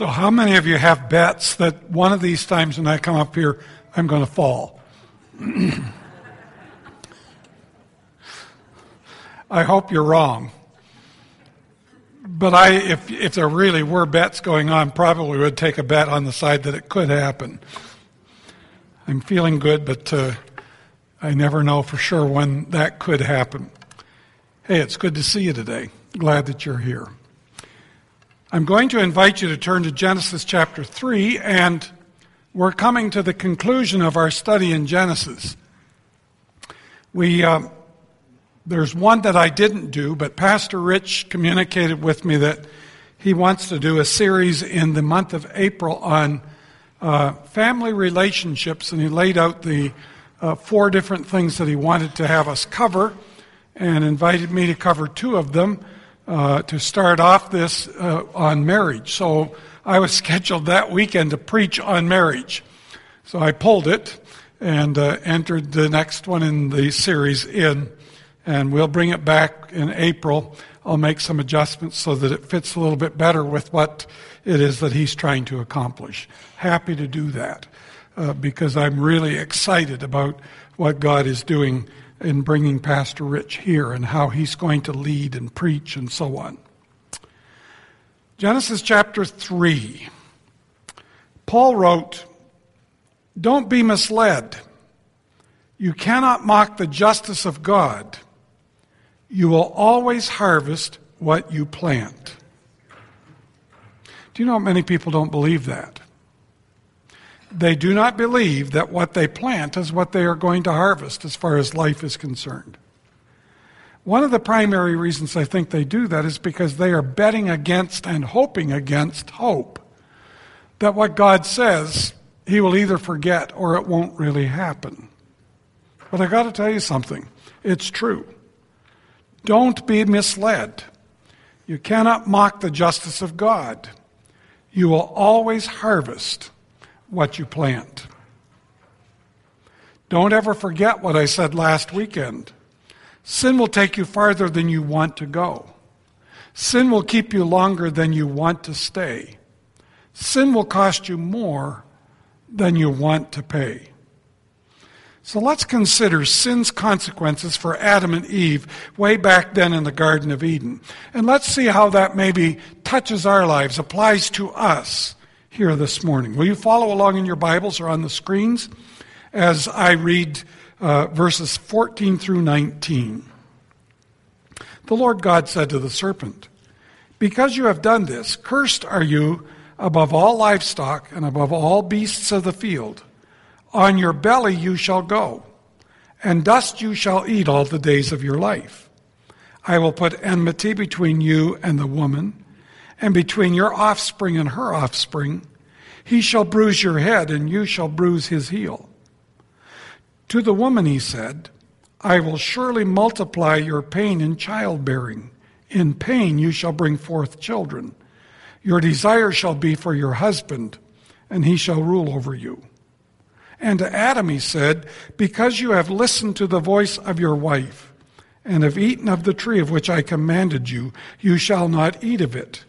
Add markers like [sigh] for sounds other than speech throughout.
So, how many of you have bets that one of these times when I come up here, I'm going to fall? [clears throat] I hope you're wrong. But I, if, if there really were bets going on, probably would take a bet on the side that it could happen. I'm feeling good, but uh, I never know for sure when that could happen. Hey, it's good to see you today. Glad that you're here. I'm going to invite you to turn to Genesis chapter 3, and we're coming to the conclusion of our study in Genesis. We, uh, there's one that I didn't do, but Pastor Rich communicated with me that he wants to do a series in the month of April on uh, family relationships, and he laid out the uh, four different things that he wanted to have us cover and invited me to cover two of them uh, to start off this uh, on marriage. So I was [laughs] scheduled that weekend to preach on marriage. So I pulled it and uh, entered the next one in the series in, and we'll bring it back in April. I'll make some adjustments so that it fits a little bit better with what it is that he's trying to accomplish. Happy to do that uh, because I'm really excited about what God is doing in bringing Pastor Rich here and how he's going to lead and preach and so on. Genesis chapter 3. Paul wrote, Don't be misled. You cannot mock the justice of God. You will always harvest what you plant. Do you know many people don't believe that? They do not believe that what they plant is what they are going to harvest as far as life is concerned. One of the primary reasons I think they do that is because they are betting against and hoping against hope that what God says he will either forget or it won't really happen. But I got to tell you something. It's true. Don't be misled. You cannot mock the justice of God. You will always harvest what you plant. Don't ever forget what I said last weekend. Sin will take you farther than you want to go. Sin will keep you longer than you want to stay. Sin will cost you more than you want to pay. So let's consider sin's consequences for Adam and Eve way back then in the Garden of Eden. And let's see how that maybe touches our lives, applies to us here this morning. Will you follow along in your Bibles or on the screens as I read uh, verses 14 through 19? The Lord God said to the serpent, Because you have done this, cursed are you above all livestock and above all beasts of the field. On your belly you shall go, and dust you shall eat all the days of your life. I will put enmity between you and the woman and between your offspring and her offspring. He shall bruise your head, and you shall bruise his heel. To the woman he said, I will surely multiply your pain in childbearing. In pain you shall bring forth children. Your desire shall be for your husband, and he shall rule over you. And to Adam he said, Because you have listened to the voice of your wife, and have eaten of the tree of which I commanded you, you shall not eat of it.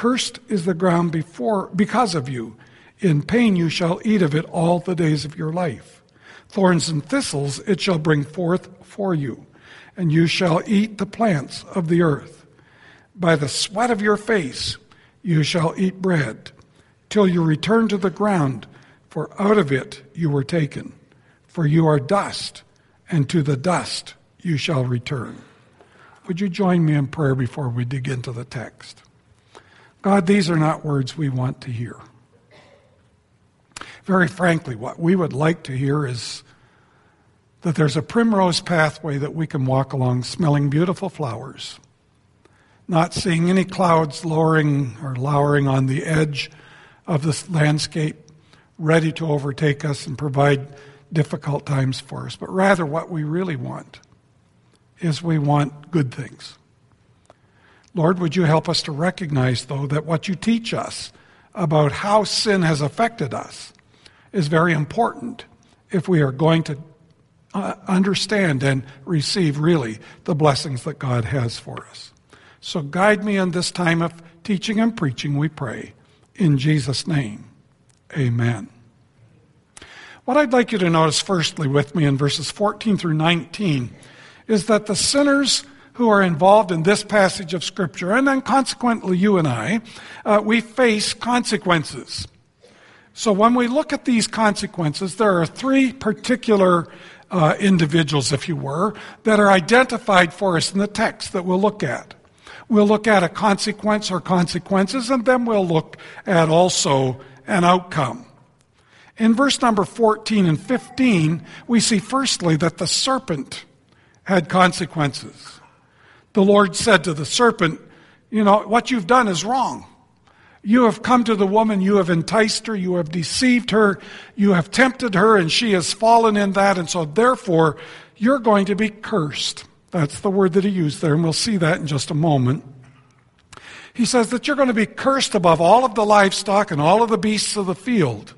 Cursed is the ground before, because of you. In pain you shall eat of it all the days of your life. Thorns and thistles it shall bring forth for you, and you shall eat the plants of the earth. By the sweat of your face you shall eat bread, till you return to the ground, for out of it you were taken. For you are dust, and to the dust you shall return. Would you join me in prayer before we dig into the text? God, these are not words we want to hear. Very frankly, what we would like to hear is that there's a primrose pathway that we can walk along smelling beautiful flowers, not seeing any clouds lowering or lowering on the edge of this landscape, ready to overtake us and provide difficult times for us, but rather what we really want is we want good things. Lord, would you help us to recognize, though, that what you teach us about how sin has affected us is very important if we are going to uh, understand and receive really the blessings that God has for us. So guide me in this time of teaching and preaching, we pray. In Jesus' name, amen. What I'd like you to notice, firstly, with me in verses 14 through 19, is that the sinners who are involved in this passage of Scripture, and then consequently you and I, uh, we face consequences. So when we look at these consequences, there are three particular uh, individuals, if you were, that are identified for us in the text that we'll look at. We'll look at a consequence or consequences, and then we'll look at also an outcome. In verse number 14 and 15, we see firstly that the serpent had consequences. The Lord said to the serpent, You know, what you've done is wrong. You have come to the woman, you have enticed her, you have deceived her, you have tempted her, and she has fallen in that, and so therefore you're going to be cursed. That's the word that he used there, and we'll see that in just a moment. He says that you're going to be cursed above all of the livestock and all of the beasts of the field.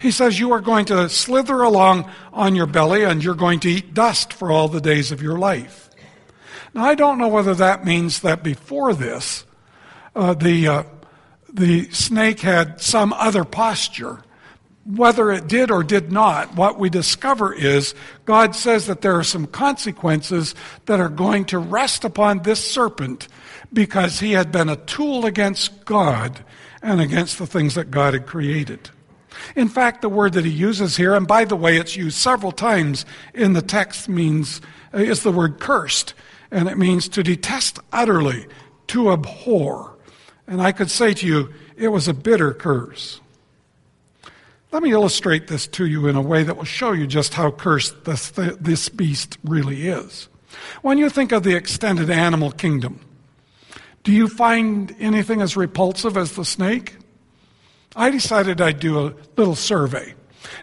He says you are going to slither along on your belly and you're going to eat dust for all the days of your life. Now, I don't know whether that means that before this, uh, the uh, the snake had some other posture. Whether it did or did not, what we discover is God says that there are some consequences that are going to rest upon this serpent because he had been a tool against God and against the things that God had created. In fact, the word that he uses here, and by the way, it's used several times in the text, means is the word cursed, and it means to detest utterly, to abhor. And I could say to you, it was a bitter curse. Let me illustrate this to you in a way that will show you just how cursed this, this beast really is. When you think of the extended animal kingdom, do you find anything as repulsive as the snake? I decided I'd do a little survey.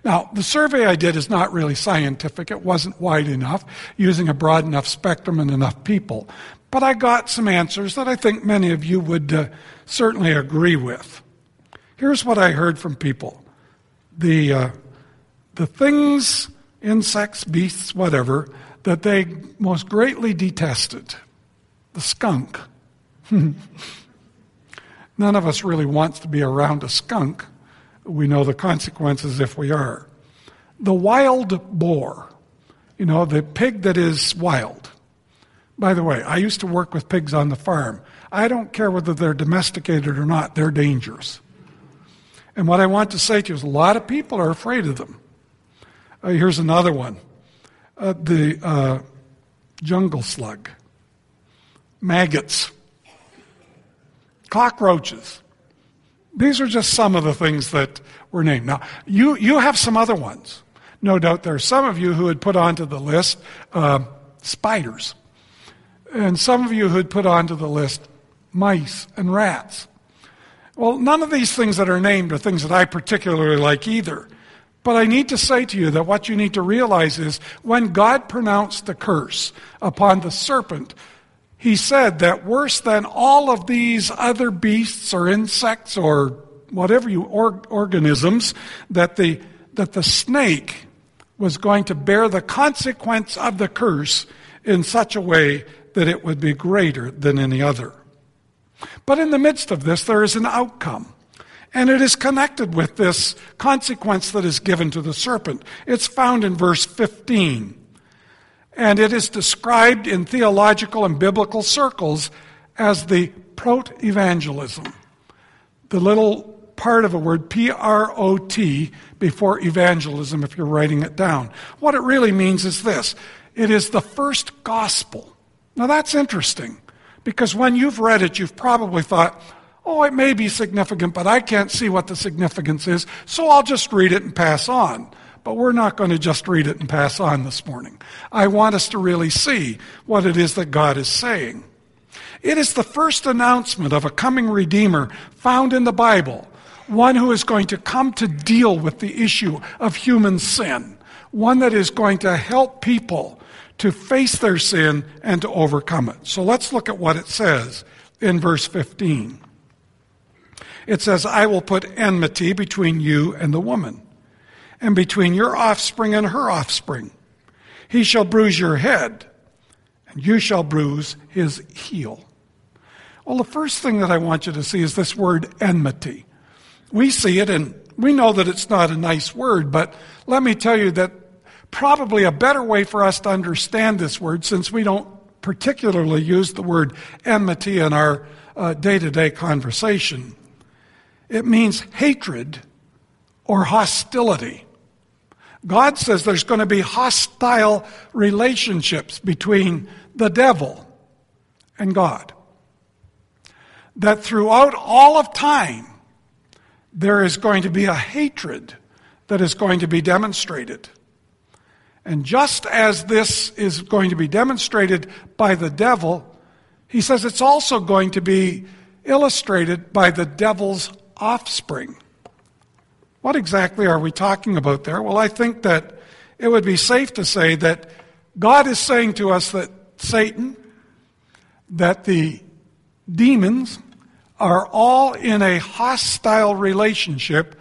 Now, the survey I did is not really scientific. It wasn't wide enough, using a broad enough spectrum and enough people. But I got some answers that I think many of you would uh, certainly agree with. Here's what I heard from people the, uh, the things, insects, beasts, whatever, that they most greatly detested the skunk. [laughs] None of us really wants to be around a skunk. We know the consequences if we are. The wild boar, you know, the pig that is wild. By the way, I used to work with pigs on the farm. I don't care whether they're domesticated or not, they're dangerous. And what I want to say to you is a lot of people are afraid of them. Uh, here's another one uh, the uh, jungle slug, maggots, cockroaches. These are just some of the things that were named. Now, you, you have some other ones. No doubt there are some of you who had put onto the list uh, spiders and some of you who had put onto the list mice and rats. Well, none of these things that are named are things that I particularly like either. But I need to say to you that what you need to realize is when God pronounced the curse upon the serpent, he said that worse than all of these other beasts or insects or whatever you or, organisms that the that the snake was going to bear the consequence of the curse in such a way that it would be greater than any other. But in the midst of this, there is an outcome. And it is connected with this consequence that is given to the serpent. It's found in verse 15. And it is described in theological and biblical circles as the prot evangelism. The little part of a word, P R O T, before evangelism, if you're writing it down. What it really means is this it is the first gospel now that's interesting because when you've read it, you've probably thought, oh, it may be significant, but I can't see what the significance is, so I'll just read it and pass on. But we're not going to just read it and pass on this morning. I want us to really see what it is that God is saying. It is the first announcement of a coming Redeemer found in the Bible, one who is going to come to deal with the issue of human sin, one that is going to help people to face their sin and to overcome it. So let's look at what it says in verse 15. It says, I will put enmity between you and the woman, and between your offspring and her offspring. He shall bruise your head, and you shall bruise his heel. Well, the first thing that I want you to see is this word enmity. We see it and we know that it's not a nice word, but let me tell you that probably a better way for us to understand this word, since we don't particularly use the word enmity in our day to day conversation, it means hatred or hostility. God says there's going to be hostile relationships between the devil and God. That throughout all of time, there is going to be a hatred that is going to be demonstrated. And just as this is going to be demonstrated by the devil, he says it's also going to be illustrated by the devil's offspring. What exactly are we talking about there? Well, I think that it would be safe to say that God is saying to us that Satan, that the demons are all in a hostile relationship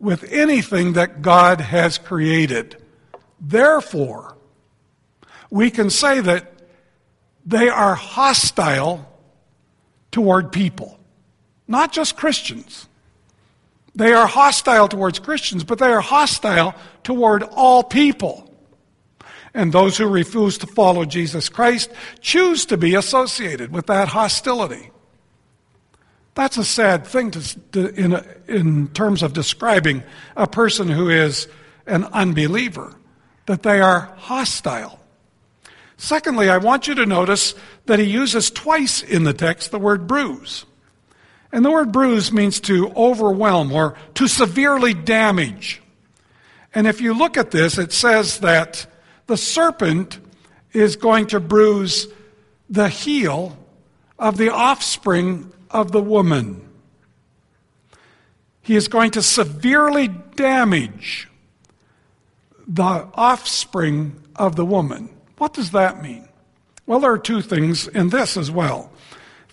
with anything that God has created. Therefore, we can say that they are hostile toward people, not just Christians. They are hostile towards Christians, but they are hostile toward all people. And those who refuse to follow Jesus Christ choose to be associated with that hostility. That's a sad thing to, to, in, a, in terms of describing a person who is an unbeliever, that they are hostile. Secondly, I want you to notice that he uses twice in the text the word bruise. And the word bruise means to overwhelm or to severely damage. And if you look at this, it says that the serpent is going to bruise the heel of the offspring of the woman. He is going to severely damage the offspring of the woman. What does that mean? Well, there are two things in this as well.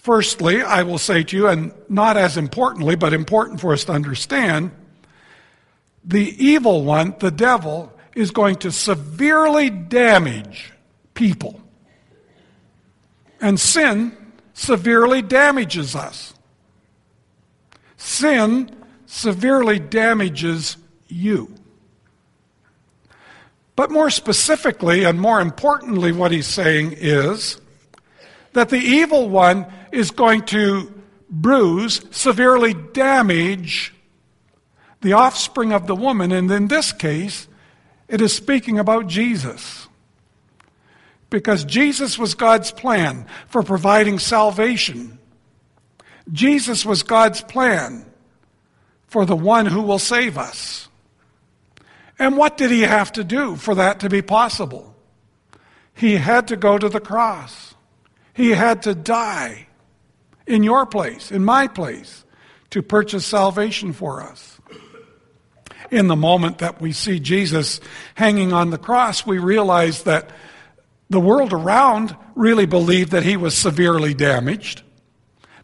Firstly, I will say to you, and not as importantly, but important for us to understand, the evil one, the devil, is going to severely damage people. And sin severely damages us. Sin severely damages you. But more specifically and more importantly, what he's saying is that the evil one is going to bruise, severely damage the offspring of the woman. And in this case, it is speaking about Jesus. Because Jesus was God's plan for providing salvation. Jesus was God's plan for the one who will save us. And what did he have to do for that to be possible? He had to go to the cross. He had to die in your place, in my place, to purchase salvation for us. In the moment that we see Jesus hanging on the cross, we realize that the world around really believed that he was severely damaged.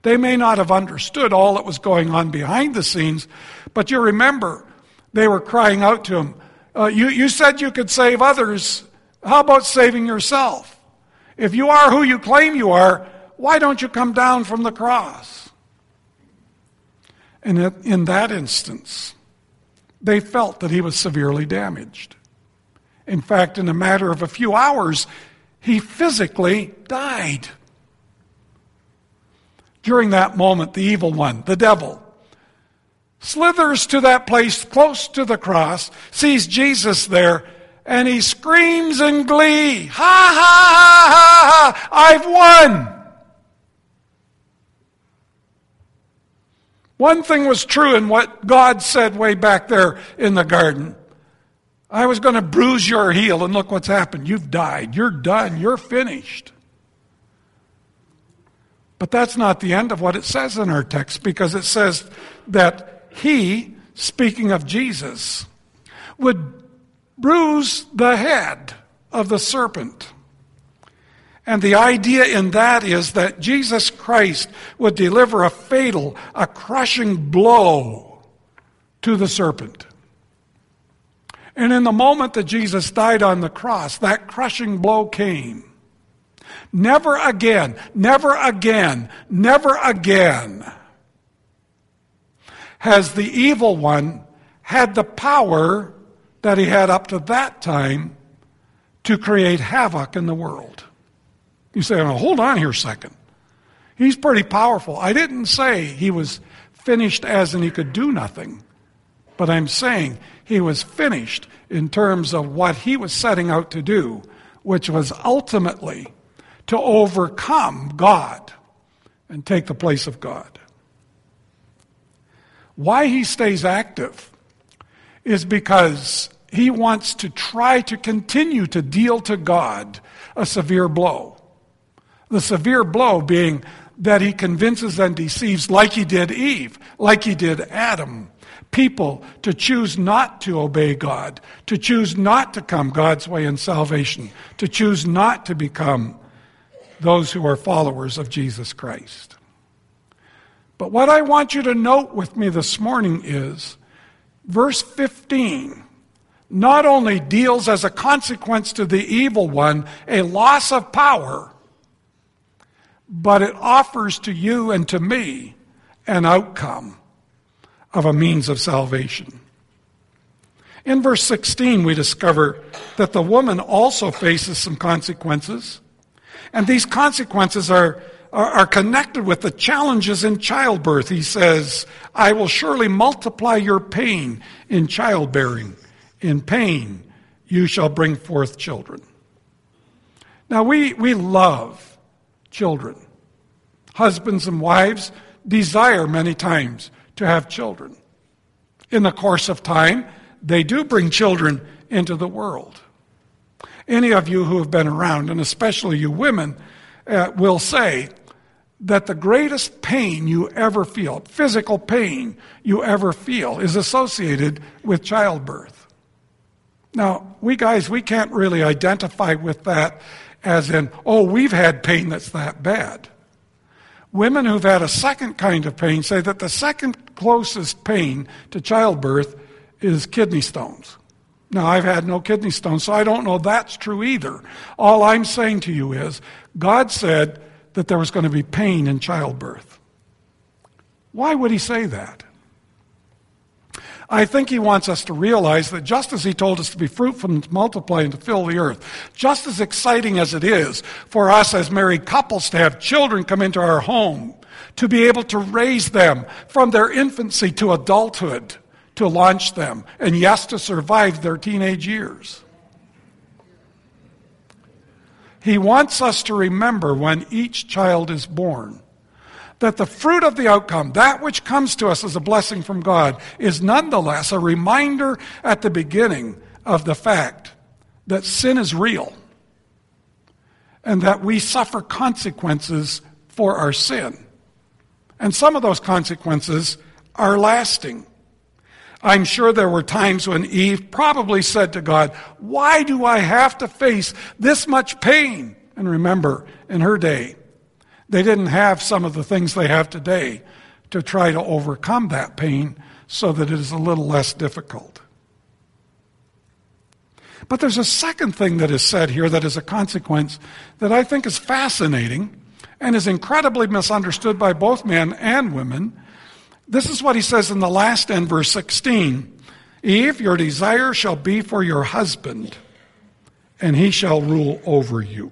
They may not have understood all that was going on behind the scenes, but you remember they were crying out to him, uh, you, you said you could save others. How about saving yourself? If you are who you claim you are, why don't you come down from the cross? And in that instance, they felt that he was severely damaged. In fact, in a matter of a few hours, he physically died. During that moment, the evil one, the devil, slithers to that place close to the cross, sees Jesus there, and he screams in glee, Ha ha ha ha, ha, I've won! One thing was true in what God said way back there in the garden. I was going to bruise your heel, and look what's happened. You've died. You're done. You're finished. But that's not the end of what it says in our text because it says that he, speaking of Jesus, would bruise the head of the serpent. And the idea in that is that Jesus Christ would deliver a fatal, a crushing blow to the serpent. And in the moment that Jesus died on the cross, that crushing blow came. Never again, never again, never again has the evil one had the power that he had up to that time to create havoc in the world. You say, oh, hold on here a second. He's pretty powerful. I didn't say he was finished as in he could do nothing, but I'm saying he was finished in terms of what he was setting out to do, which was ultimately to overcome God and take the place of God. Why he stays active is because he wants to try to continue to deal to God a severe blow. The severe blow being that he convinces and deceives, like he did Eve, like he did Adam, people to choose not to obey God, to choose not to come God's way in salvation, to choose not to become those who are followers of Jesus Christ. But what I want you to note with me this morning is verse 15 not only deals as a consequence to the evil one a loss of power, but it offers to you and to me an outcome of a means of salvation. In verse 16, we discover that the woman also faces some consequences, and these consequences are, are, connected with the challenges in childbirth. He says, I will surely multiply your pain in childbearing. In pain, you shall bring forth children. Now, we, we love children. Husbands and wives desire many times to have children. In the course of time, they do bring children into the world. Any of you who have been around, and especially you women, uh, will say that the greatest pain you ever feel, physical pain you ever feel, is associated with childbirth. Now, we guys, we can't really identify with that as in, oh, we've had pain that's that bad. Women who've had a second kind of pain say that the second closest pain to childbirth is kidney stones. Now, I've had no kidney stones, so I don't know that's true either. All I'm saying to you is God said that there was going to be pain in childbirth. Why would He say that? I think he wants us to realize that just as he told us to be fruitful and to multiply and to fill the earth, just as exciting as it is for us as married couples to have children come into our home, to be able to raise them from their infancy to adulthood, to launch them, and yes, to survive their teenage years. He wants us to remember when each child is born that the fruit of the outcome, that which comes to us as a blessing from God, is nonetheless a reminder at the beginning of the fact that sin is real and that we suffer consequences for our sin. And some of those consequences are lasting. I'm sure there were times when Eve probably said to God, Why do I have to face this much pain? And remember, in her day, they didn't have some of the things they have today to try to overcome that pain so that it is a little less difficult. But there's a second thing that is said here that is a consequence that I think is fascinating and is incredibly misunderstood by both men and women. This is what he says in the last end, verse 16 Eve, your desire shall be for your husband, and he shall rule over you.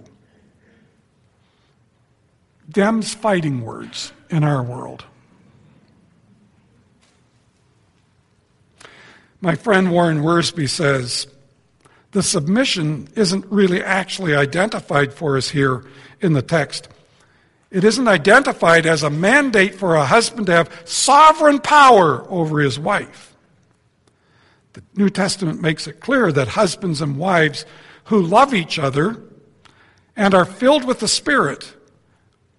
Them's fighting words in our world. My friend Warren Wiersbe says the submission isn't really actually identified for us here in the text. It isn't identified as a mandate for a husband to have sovereign power over his wife. The New Testament makes it clear that husbands and wives who love each other and are filled with the Spirit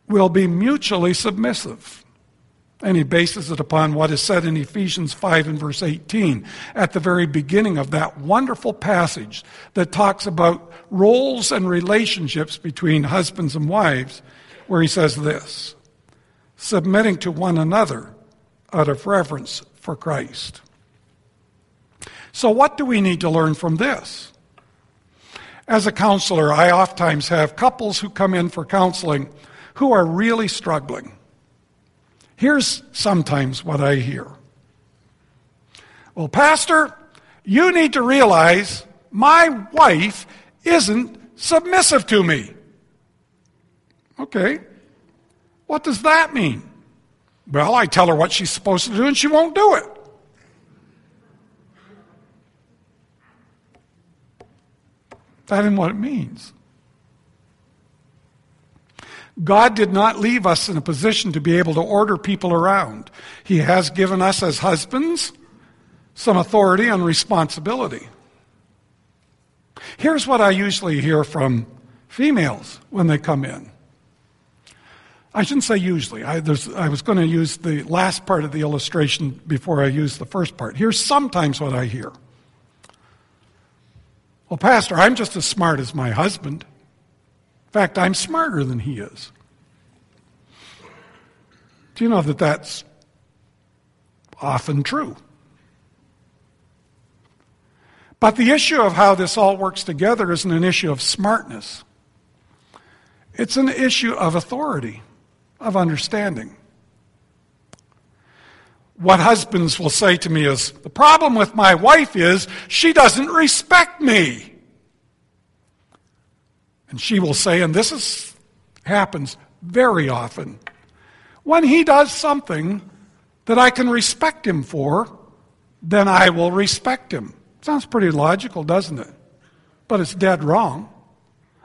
will be mutually submissive. And he bases it upon what is said in Ephesians 5 and verse 18 at the very beginning of that wonderful passage that talks about roles and relationships between husbands and wives, where he says this submitting to one another out of reverence for Christ. So, what do we need to learn from this? As a counselor, I oftentimes have couples who come in for counseling who are really struggling. Here's sometimes what I hear Well, Pastor, you need to realize my wife isn't submissive to me. Okay. What does that mean? Well, I tell her what she's supposed to do and she won't do it. That isn't what it means. God did not leave us in a position to be able to order people around. He has given us as husbands some authority and responsibility. Here's what I usually hear from females when they come in. I shouldn't say usually. I, I, was going to use the last part of the illustration before I use the first part. Here's sometimes what I hear. Well, Pastor, I'm just as smart as my husband. Fact, I'm smarter than he is. Do you know that that's often true? But the issue of how this all works together isn't an issue of smartness. It's an issue of authority of understanding. What husbands will say to me is the problem with my wife is she doesn't respect me. And she will say, and this is, happens very often, when he does something that I can respect him for, then I will respect him. Sounds pretty logical, doesn't it? But it's dead wrong.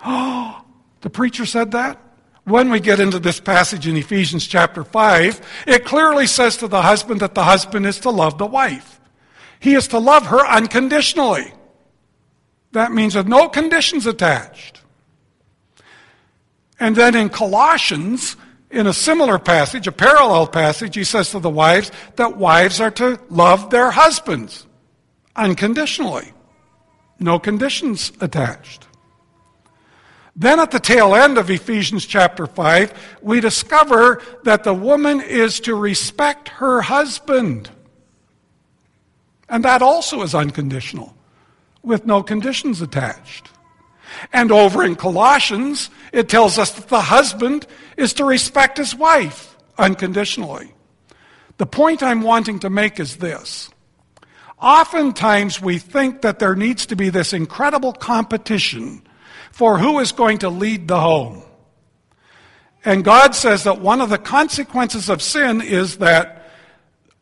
Oh, [gasps] the preacher said that? when we get into this passage in Ephesians chapter 5, it clearly says to the husband that the husband is to love the wife. He is to love her unconditionally. That means with no conditions attached. And then in Colossians, in a similar passage, a parallel passage, he says to the wives that wives are to love their husbands unconditionally. No conditions attached. Then at the tail end of Ephesians chapter 5, we discover that the woman is to respect her husband. And that also is unconditional, with no conditions attached. And over in Colossians, it tells us that the husband is to respect his wife unconditionally. The point I'm wanting to make is this. Oftentimes we think that there needs to be this incredible competition for who is going to lead the home. And God says that one of the consequences of sin is that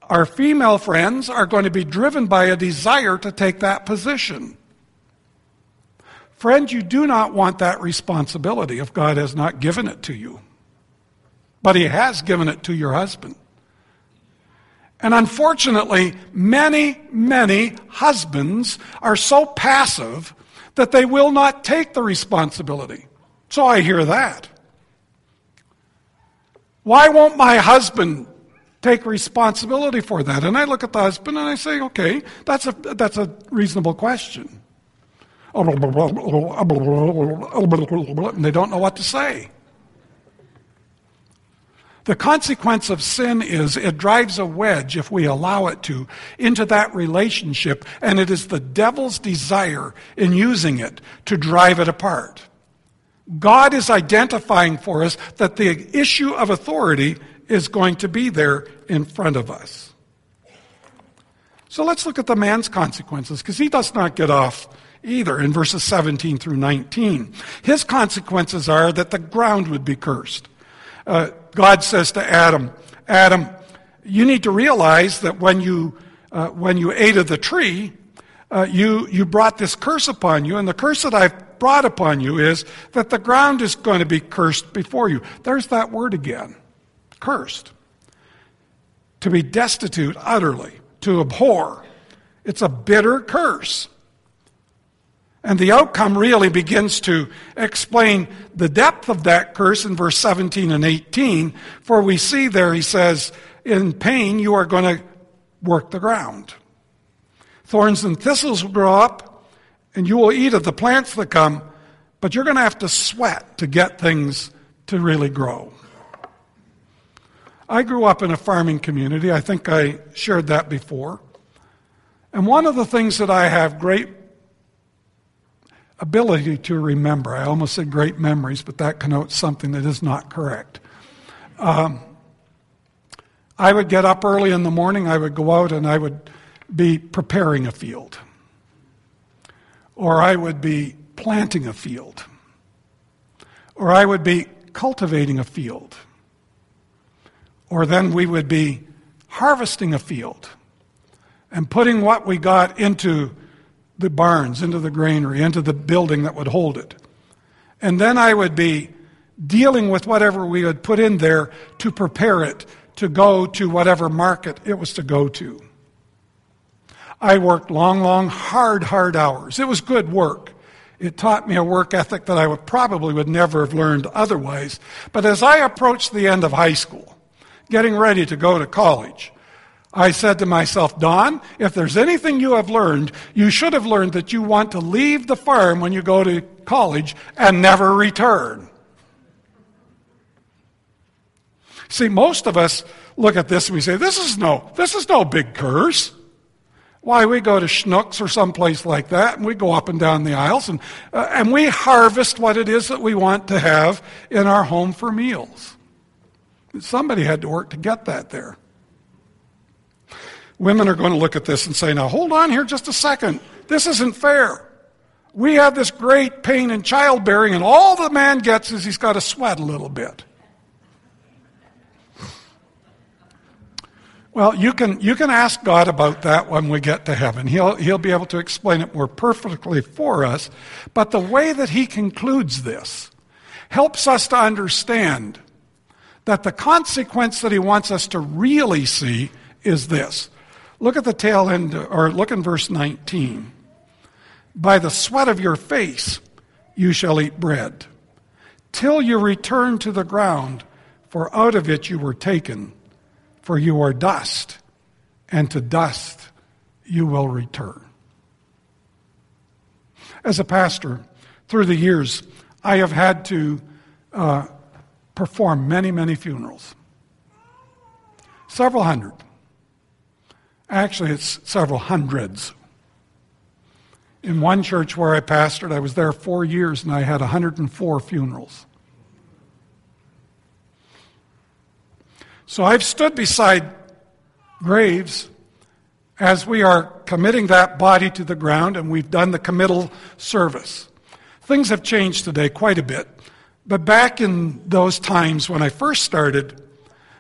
our female friends are going to be driven by a desire to take that position. Friend, you do not want that responsibility if God has not given it to you. But He has given it to your husband. And unfortunately, many, many husbands are so passive that they will not take the responsibility. So I hear that. Why won't my husband take responsibility for that? And I look at the husband and I say, okay, that's a, that's a reasonable question. And they don't know what to say. The consequence of sin is it drives a wedge, if we allow it to, into that relationship, and it is the devil's desire in using it to drive it apart. God is identifying for us that the issue of authority is going to be there in front of us. So let's look at the man's consequences, because he does not get off either in verses 17 through 19. His consequences are that the ground would be cursed. Uh, God says to Adam, Adam, you need to realize that when you, uh, when you ate of the tree, uh, you, you brought this curse upon you, and the curse that I've brought upon you is that the ground is going to be cursed before you. There's that word again cursed. To be destitute utterly, to abhor. It's a bitter curse. And the outcome really begins to explain the depth of that curse in verse 17 and 18. For we see there, he says, in pain you are going to work the ground. Thorns and thistles will grow up, and you will eat of the plants that come, but you're going to have to sweat to get things to really grow. I grew up in a farming community. I think I shared that before. And one of the things that I have great ability to remember. I almost said great memories, but that connotes something that is not correct. Um, I would get up early in the morning, I would go out and I would be preparing a field, or I would be planting a field, or I would be cultivating a field, or then we would be harvesting a field and putting what we got into the barns, into the granary, into the building that would hold it. And then I would be dealing with whatever we would put in there to prepare it to go to whatever market it was to go to. I worked long, long, hard, hard hours. It was good work. It taught me a work ethic that I would probably would never have learned otherwise. But as I approached the end of high school, getting ready to go to college, I said to myself, Don, if there's anything you have learned, you should have learned that you want to leave the farm when you go to college and never return. See, most of us look at this and we say, this is no, this is no big curse. Why, we go to Schnucks or someplace like that, and we go up and down the aisles, and, uh, and we harvest what it is that we want to have in our home for meals. Somebody had to work to get that there. Women are going to look at this and say, now hold on here just a second. This isn't fair. We have this great pain in childbearing, and all the man gets is he's got to sweat a little bit. Well, you can, you can ask God about that when we get to heaven. He'll, he'll be able to explain it more perfectly for us. But the way that he concludes this helps us to understand that the consequence that he wants us to really see is this. Look at the tail end, or look in verse 19. By the sweat of your face you shall eat bread, till you return to the ground, for out of it you were taken for you are dust, and to dust you will return. As a pastor, through the years, I have had to uh, perform many, many funerals. Several hundred. Actually, it's several hundreds. In one church where I pastored, I was there four years and I had 104 funerals. So I've stood beside graves as we are committing that body to the ground, and we've done the committal service. Things have changed today quite a bit. But back in those times when I first started,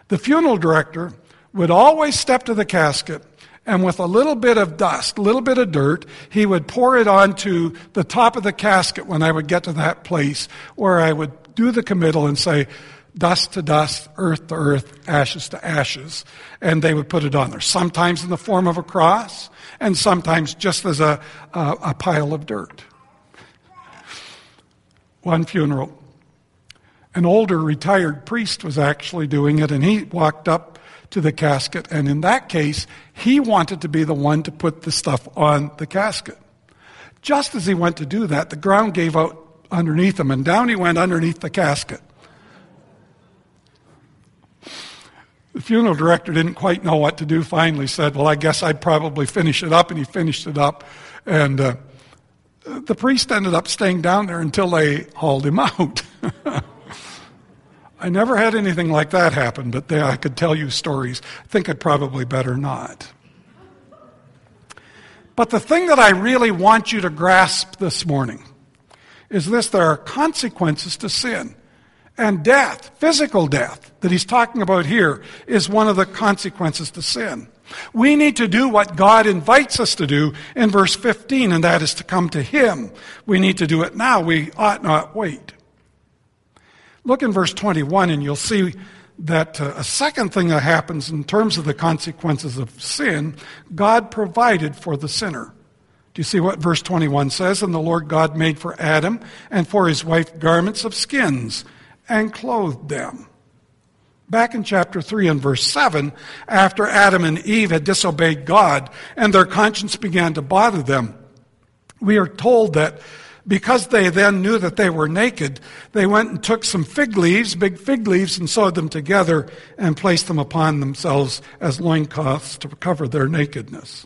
the funeral director would always step to the casket and with a little bit of dust, a little bit of dirt, he would pour it onto the top of the casket when I would get to that place where I would do the committal and say, dust to dust, earth to earth, ashes to ashes, and they would put it on there. Sometimes in the form of a cross, and sometimes just as a, a, a pile of dirt. One funeral, an older retired priest was actually doing it, and he walked up to the casket, and in that case, he wanted to be the one to put the stuff on the casket. Just as he went to do that, the ground gave out underneath him, and down he went underneath the casket. The funeral director didn't quite know what to do, finally said, Well, I guess I'd probably finish it up. And he finished it up. And uh, the priest ended up staying down there until they hauled him [laughs] out. I never had anything like that happen, but I could tell you stories. I think I'd probably better not. But the thing that I really want you to grasp this morning is this there are consequences to sin. And death, physical death, that he's talking about here, is one of the consequences to sin. We need to do what God invites us to do in verse 15, and that is to come to Him. We need to do it now. We ought not wait. Look in verse 21, and you'll see that uh, a second thing that happens in terms of the consequences of sin, God provided for the sinner. Do you see what verse 21 says? And the Lord God made for Adam and for his wife garments of skins and clothed them. Back in chapter 3 and verse 7, after Adam and Eve had disobeyed God and their conscience began to bother them, we are told that because they then knew that they were naked, they went and took some fig leaves, big fig leaves, and sewed them together and placed them upon themselves as loincloths to cover their nakedness.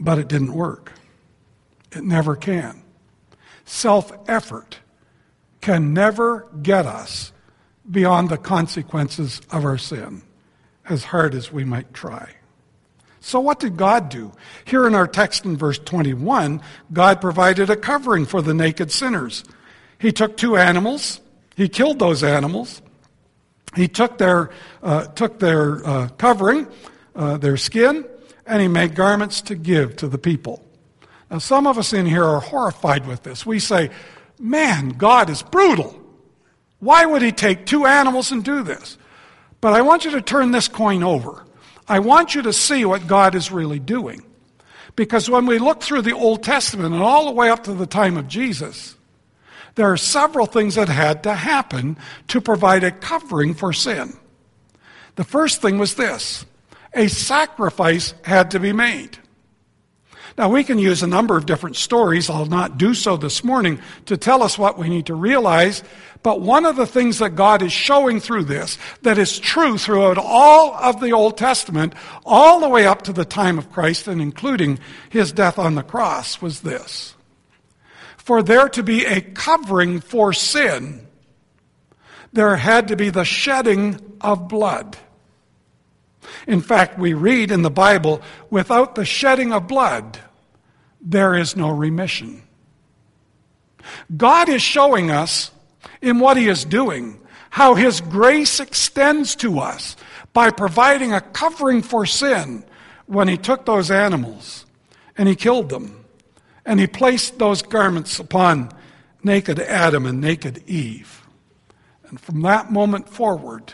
But it didn't work. It never can. Self effort can never get us beyond the consequences of our sin, as hard as we might try. So, what did God do? Here in our text in verse 21, God provided a covering for the naked sinners. He took two animals, he killed those animals, he took their, uh, took their uh, covering, uh, their skin, and he made garments to give to the people. Now, some of us in here are horrified with this. We say, man, God is brutal. Why would he take two animals and do this? But I want you to turn this coin over. I want you to see what God is really doing. Because when we look through the Old Testament and all the way up to the time of Jesus, there are several things that had to happen to provide a covering for sin. The first thing was this a sacrifice had to be made. Now, we can use a number of different stories. I'll not do so this morning to tell us what we need to realize. But one of the things that God is showing through this that is true throughout all of the Old Testament, all the way up to the time of Christ and including his death on the cross, was this. For there to be a covering for sin, there had to be the shedding of blood. In fact, we read in the Bible, without the shedding of blood, there is no remission. God is showing us in what He is doing how His grace extends to us by providing a covering for sin when He took those animals and He killed them and He placed those garments upon naked Adam and naked Eve. And from that moment forward,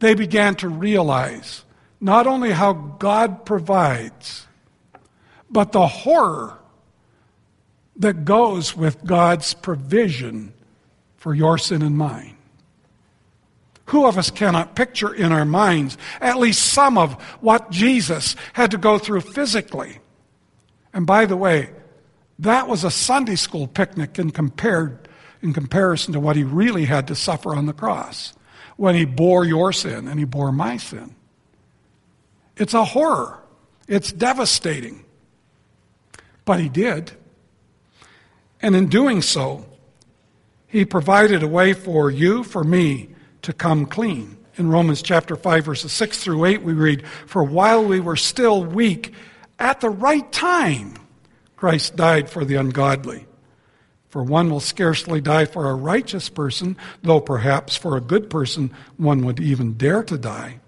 they began to realize not only how God provides, but the horror that goes with God's provision for your sin and mine. Who of us cannot picture in our minds at least some of what Jesus had to go through physically? And by the way, that was a Sunday school picnic in, compared, in comparison to what he really had to suffer on the cross when he bore your sin and he bore my sin. It's a horror. It's devastating. But he did. And in doing so, he provided a way for you, for me, to come clean. In Romans chapter 5, verses 6 through 8, we read, For while we were still weak, at the right time, Christ died for the ungodly. For one will scarcely die for a righteous person, though perhaps for a good person one would even dare to die.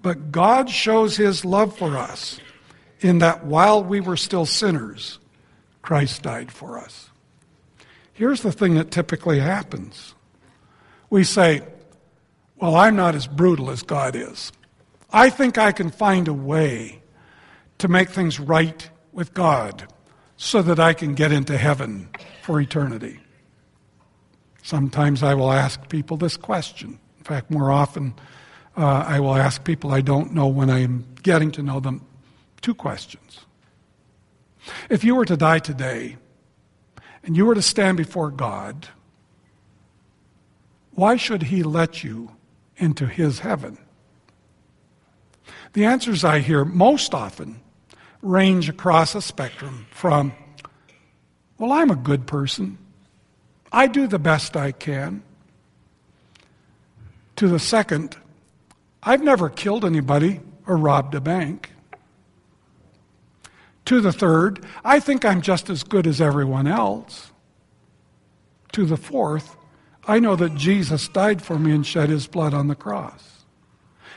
But God shows his love for us in that while we were still sinners, Christ died for us. Here's the thing that typically happens we say, Well, I'm not as brutal as God is. I think I can find a way to make things right with God so that I can get into heaven for eternity. Sometimes I will ask people this question. In fact, more often, uh, I will ask people I don't know when I am getting to know them two questions. If you were to die today and you were to stand before God, why should He let you into His heaven? The answers I hear most often range across a spectrum from, well, I'm a good person. I do the best I can. To the second, I've never killed anybody or robbed a bank. To the third, I think I'm just as good as everyone else. To the fourth, I know that Jesus died for me and shed his blood on the cross.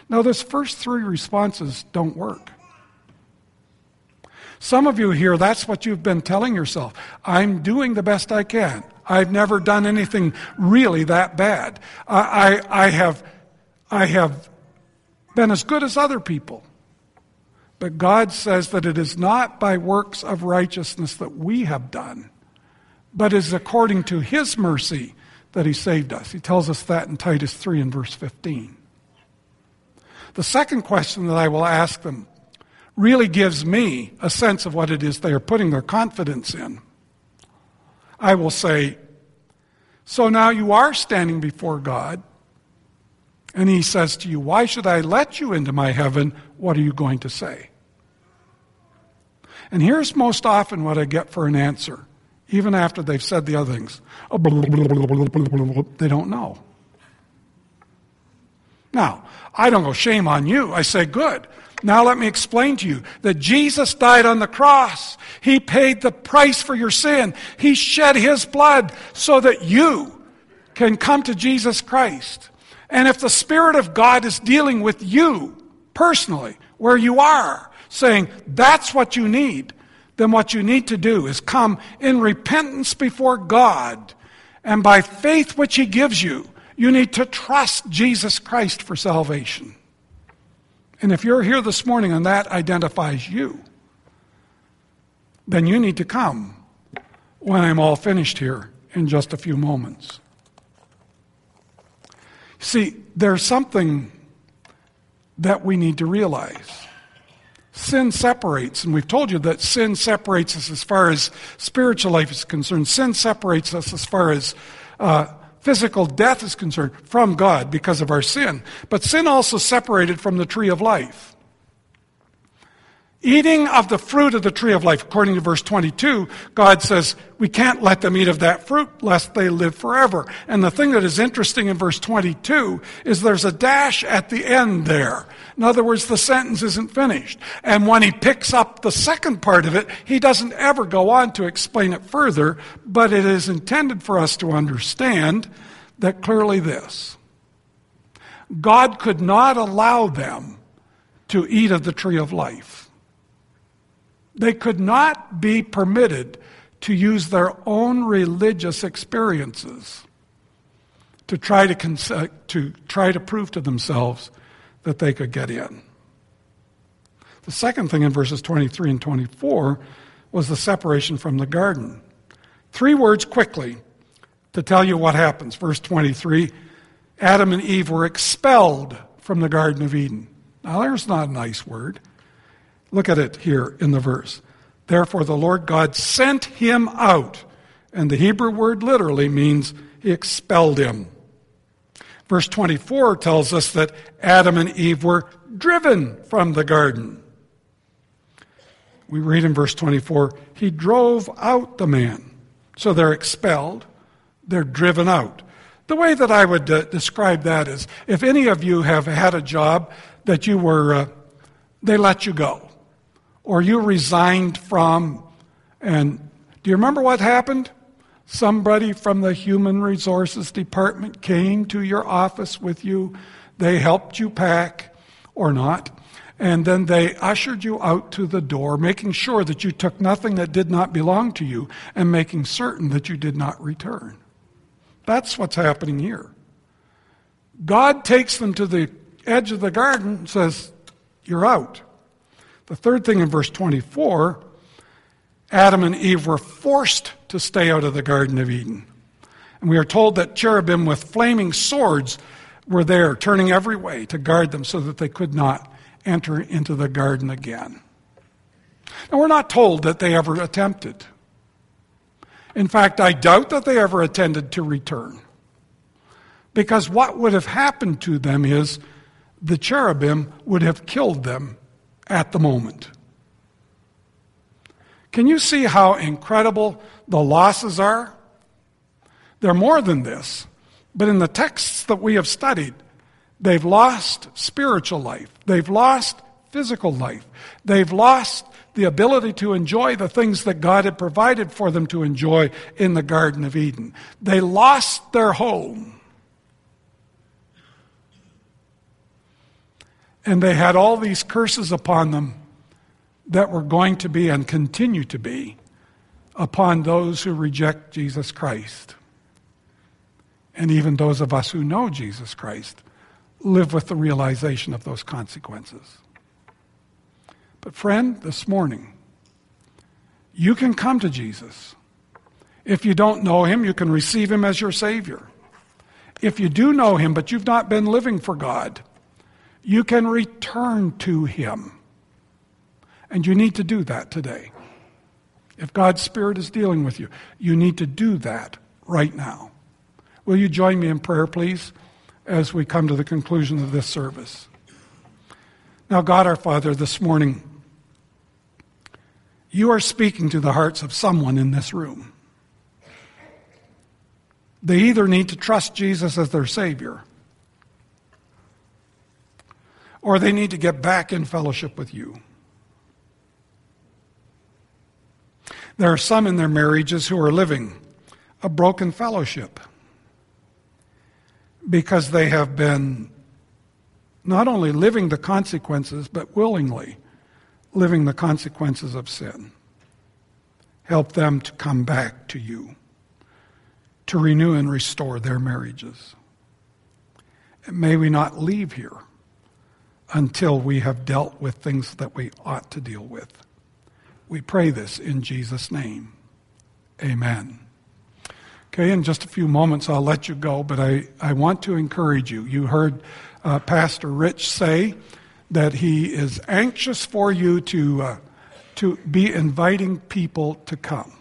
Now, those first three responses don't work. Some of you here, that's what you've been telling yourself. I'm doing the best I can. I've never done anything really that bad. I, I, I, have, I have been as good as other people. But God says that it is not by works of righteousness that we have done, but is according to His mercy that He saved us. He tells us that in Titus 3 and verse 15. The second question that I will ask them really gives me a sense of what it is they are putting their confidence in. I will say, So now you are standing before God, and He says to you, Why should I let you into my heaven? What are you going to say? And here's most often what I get for an answer, even after they've said the other things. They don't know. Now, I don't go, shame on you. I say, good. Now let me explain to you that Jesus died on the cross. He paid the price for your sin. He shed his blood so that you can come to Jesus Christ. And if the Spirit of God is dealing with you personally, where you are, saying that's what you need, then what you need to do is come in repentance before God. And by faith which He gives you, you need to trust Jesus Christ for salvation. And if you're here this morning and that identifies you, then you need to come when I'm all finished here in just a few moments. See, there's something that we need to realize. Sin separates, and we've told you that sin separates us as far as spiritual life is concerned. Sin separates us as far as uh, physical death is concerned from God because of our sin. But sin also separated from the tree of life. Eating of the fruit of the tree of life, according to verse 22, God says, we can't let them eat of that fruit lest they live forever. And the thing that is interesting in verse 22 is there's a dash at the end there. In other words, the sentence isn't finished. And when he picks up the second part of it, he doesn't ever go on to explain it further, but it is intended for us to understand that clearly this God could not allow them to eat of the tree of life. They could not be permitted to use their own religious experiences to try to, cons- uh, to try to prove to themselves that they could get in. The second thing in verses 23 and 24 was the separation from the garden. Three words quickly to tell you what happens. Verse 23 Adam and Eve were expelled from the Garden of Eden. Now, there's not a nice word. Look at it here in the verse. Therefore, the Lord God sent him out. And the Hebrew word literally means he expelled him. Verse 24 tells us that Adam and Eve were driven from the garden. We read in verse 24, he drove out the man. So they're expelled, they're driven out. The way that I would uh, describe that is if any of you have had a job that you were, uh, they let you go or you resigned from. And do you remember what happened? Somebody from the human resources department came to your office with you. They helped you pack or not. And then they ushered you out to the door, making sure that you took nothing that did not belong to you and making certain that you did not return. That's what's happening here. God takes them to the edge of the garden and says, You're out. The third thing in verse 24 Adam and Eve were forced to stay out of the Garden of Eden. And we are told that cherubim with flaming swords were there, turning every way to guard them so that they could not enter into the garden again. Now, we're not told that they ever attempted. In fact, I doubt that they ever attended to return. Because what would have happened to them is the cherubim would have killed them at the moment. Can you see how incredible the losses are? They're more than this. But in the texts that we have studied, they've lost spiritual life, they've lost physical life, they've lost the ability to enjoy the things that God had provided for them to enjoy in the Garden of Eden. They lost their home. And they had all these curses upon them that were going to be and continue to be upon those who reject Jesus Christ. And even those of us who know Jesus Christ live with the realization of those consequences. But, friend, this morning, you can come to Jesus. If you don't know him, you can receive him as your Savior. If you do know him, but you've not been living for God, you can return to Him. And you need to do that today. If God's Spirit is dealing with you, you need to do that right now. Will you join me in prayer, please, as we come to the conclusion of this service? Now, God our Father, this morning, you are speaking to the hearts of someone in this room. They either need to trust Jesus as their Savior or they need to get back in fellowship with you. There are some in their marriages who are living a broken fellowship because they have been not only living the consequences, but willingly living the consequences of sin. Help them to come back to you, to renew and restore their marriages. And may we not leave here until we have dealt with things that we ought to deal with. We pray this in Jesus' name. Amen. Okay, in just a few moments I'll let you go, but I, I want to encourage you. You heard uh, Pastor Rich say that he is anxious for you to, uh, to be inviting people to come.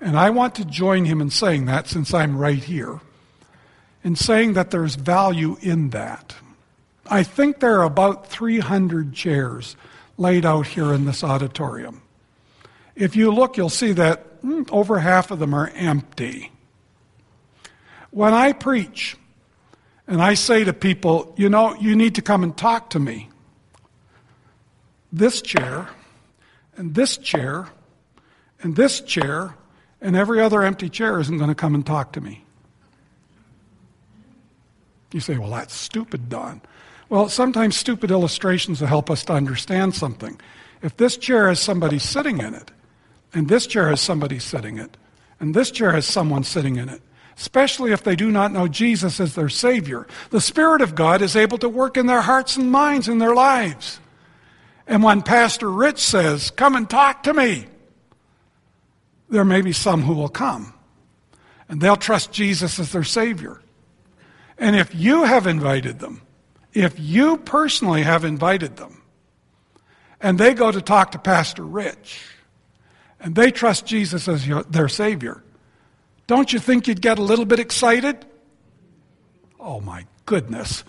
And I want to join him in saying that since I'm right here, in saying that there's value in that. I think there are about 300 chairs laid out here in this auditorium. If you look, you'll see that mm, over half of them are empty. When I preach and I say to people, you know, you need to come and talk to me, this chair and this chair and this chair and every other empty chair isn't going to come and talk to me. You say, well, that's stupid, Don. Well, sometimes stupid illustrations will help us to understand something. If this chair has somebody sitting in it, and this chair has somebody sitting in it, and this chair has someone sitting in it, especially if they do not know Jesus as their Savior, the Spirit of God is able to work in their hearts and minds and their lives. And when Pastor Rich says, Come and talk to me, there may be some who will come. And they'll trust Jesus as their Savior. And if you have invited them, if you personally have invited them and they go to talk to Pastor Rich and they trust Jesus as your, their Savior, don't you think you'd get a little bit excited? Oh my goodness.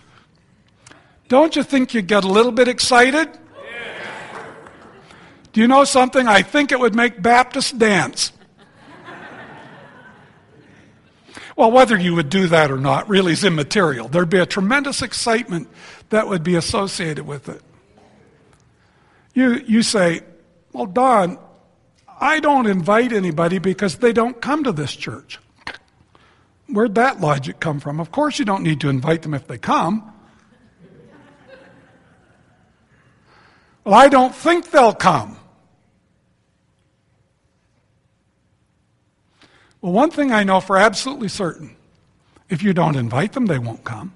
Don't you think you'd get a little bit excited? Do you know something? I think it would make Baptists dance. Well, whether you would do that or not really is immaterial. There'd be a tremendous excitement that would be associated with it. You, you say, Well, Don, I don't invite anybody because they don't come to this church. Where'd that logic come from? Of course, you don't need to invite them if they come. Well, I don't think they'll come. Well, one thing I know for absolutely certain if you don't invite them, they won't come.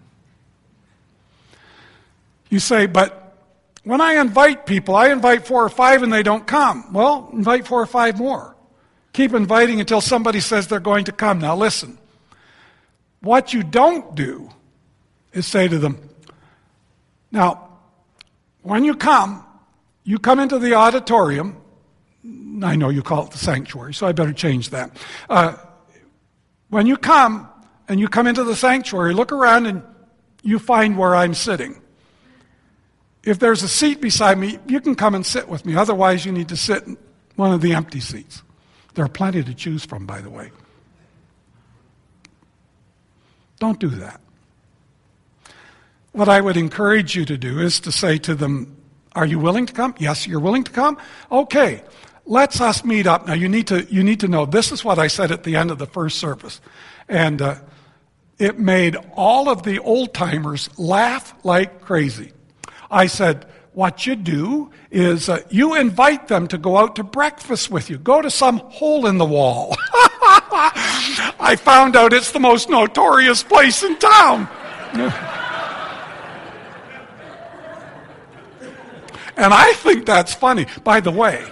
You say, but when I invite people, I invite four or five and they don't come. Well, invite four or five more. Keep inviting until somebody says they're going to come. Now, listen. What you don't do is say to them, now, when you come, you come into the auditorium I know you call it the sanctuary, so I better change that. Uh, when you come and you come into the sanctuary, look around and you find where I'm sitting. If there's a seat beside me, you can come and sit with me. Otherwise, you need to sit in one of the empty seats. There are plenty to choose from, by the way. Don't do that. What I would encourage you to do is to say to them, Are you willing to come? Yes, you're willing to come? Okay let's us meet up. Now, you need to, you need to know this is what I said at the end of the first service. And uh, it made all of the old timers laugh like crazy. I said, what you do is uh, you invite them to go out to breakfast with you. Go to some hole in the wall. [laughs] I found out it's the most notorious place in town. [laughs] and I think that's funny. By the way,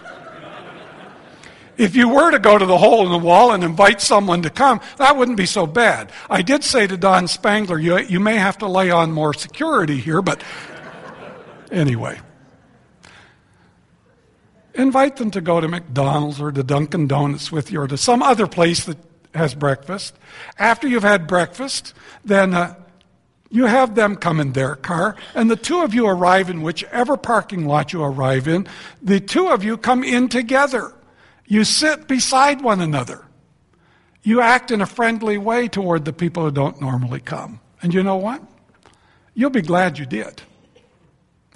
if you were to go to the hole in the wall and invite someone to come, that wouldn't be so bad. I did say to Don Spangler, you, you may have to lay on more security here, but [laughs] anyway. Invite them to go to McDonald's or to Dunkin' Donuts with you or to some other place that has breakfast. After you've had breakfast, then uh, you have them come in their car, and the two of you arrive in whichever parking lot you arrive in. The two of you come in together. You sit beside one another. You act in a friendly way toward the people who don't normally come. And you know what? You'll be glad you did.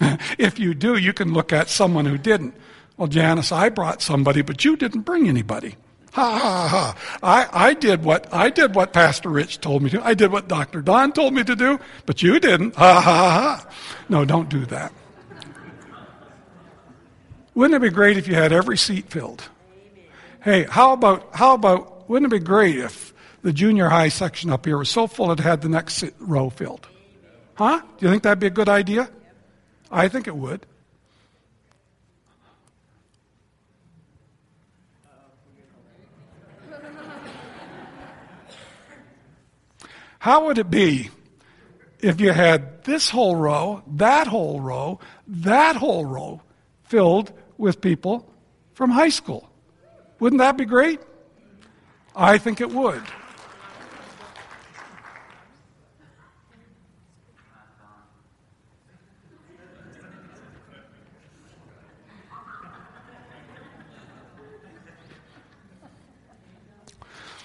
[laughs] if you do, you can look at someone who didn't. Well, Janice, I brought somebody, but you didn't bring anybody. Ha ha ha. I, I did what I did what Pastor Rich told me to. I did what Dr. Don told me to do, but you didn't. Ha ha ha. No, don't do that. Wouldn't it be great if you had every seat filled? Hey, how about how about wouldn't it be great if the junior high section up here was so full it had the next row filled? Huh? Do you think that'd be a good idea? I think it would. [laughs] How would it be if you had this whole row, that whole row, that whole row filled with people from high school? Wouldn't that be great? I think it would.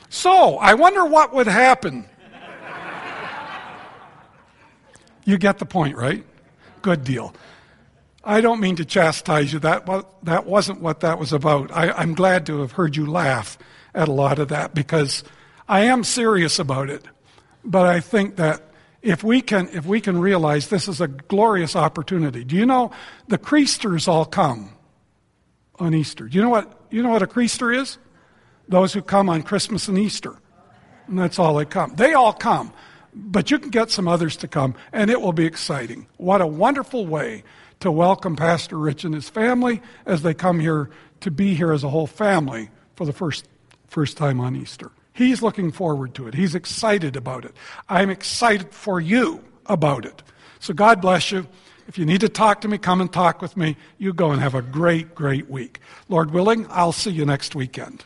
So, I wonder what would happen You get the point, right? Good deal. I don't mean to chastise you. That, that wasn't what that was about. I, I'm glad to have heard you laugh at a lot of that because I am serious about it. But I think that if we can, if we can realize this is a glorious opportunity. Do you know the Creasters all come on Easter? Do you know what, you know what a Creaster is? Those who come on Christmas and Easter. And that's all they come. They all come but you can get some others to come, and it will be exciting. What a wonderful way to welcome Pastor Rich and his family as they come here to be here as a whole family for the first, first time on Easter. He's looking forward to it. He's excited about it. I'm excited for you about it. So God bless you. If you need to talk to me, come and talk with me. You go and have a great, great week. Lord willing, I'll see you next weekend.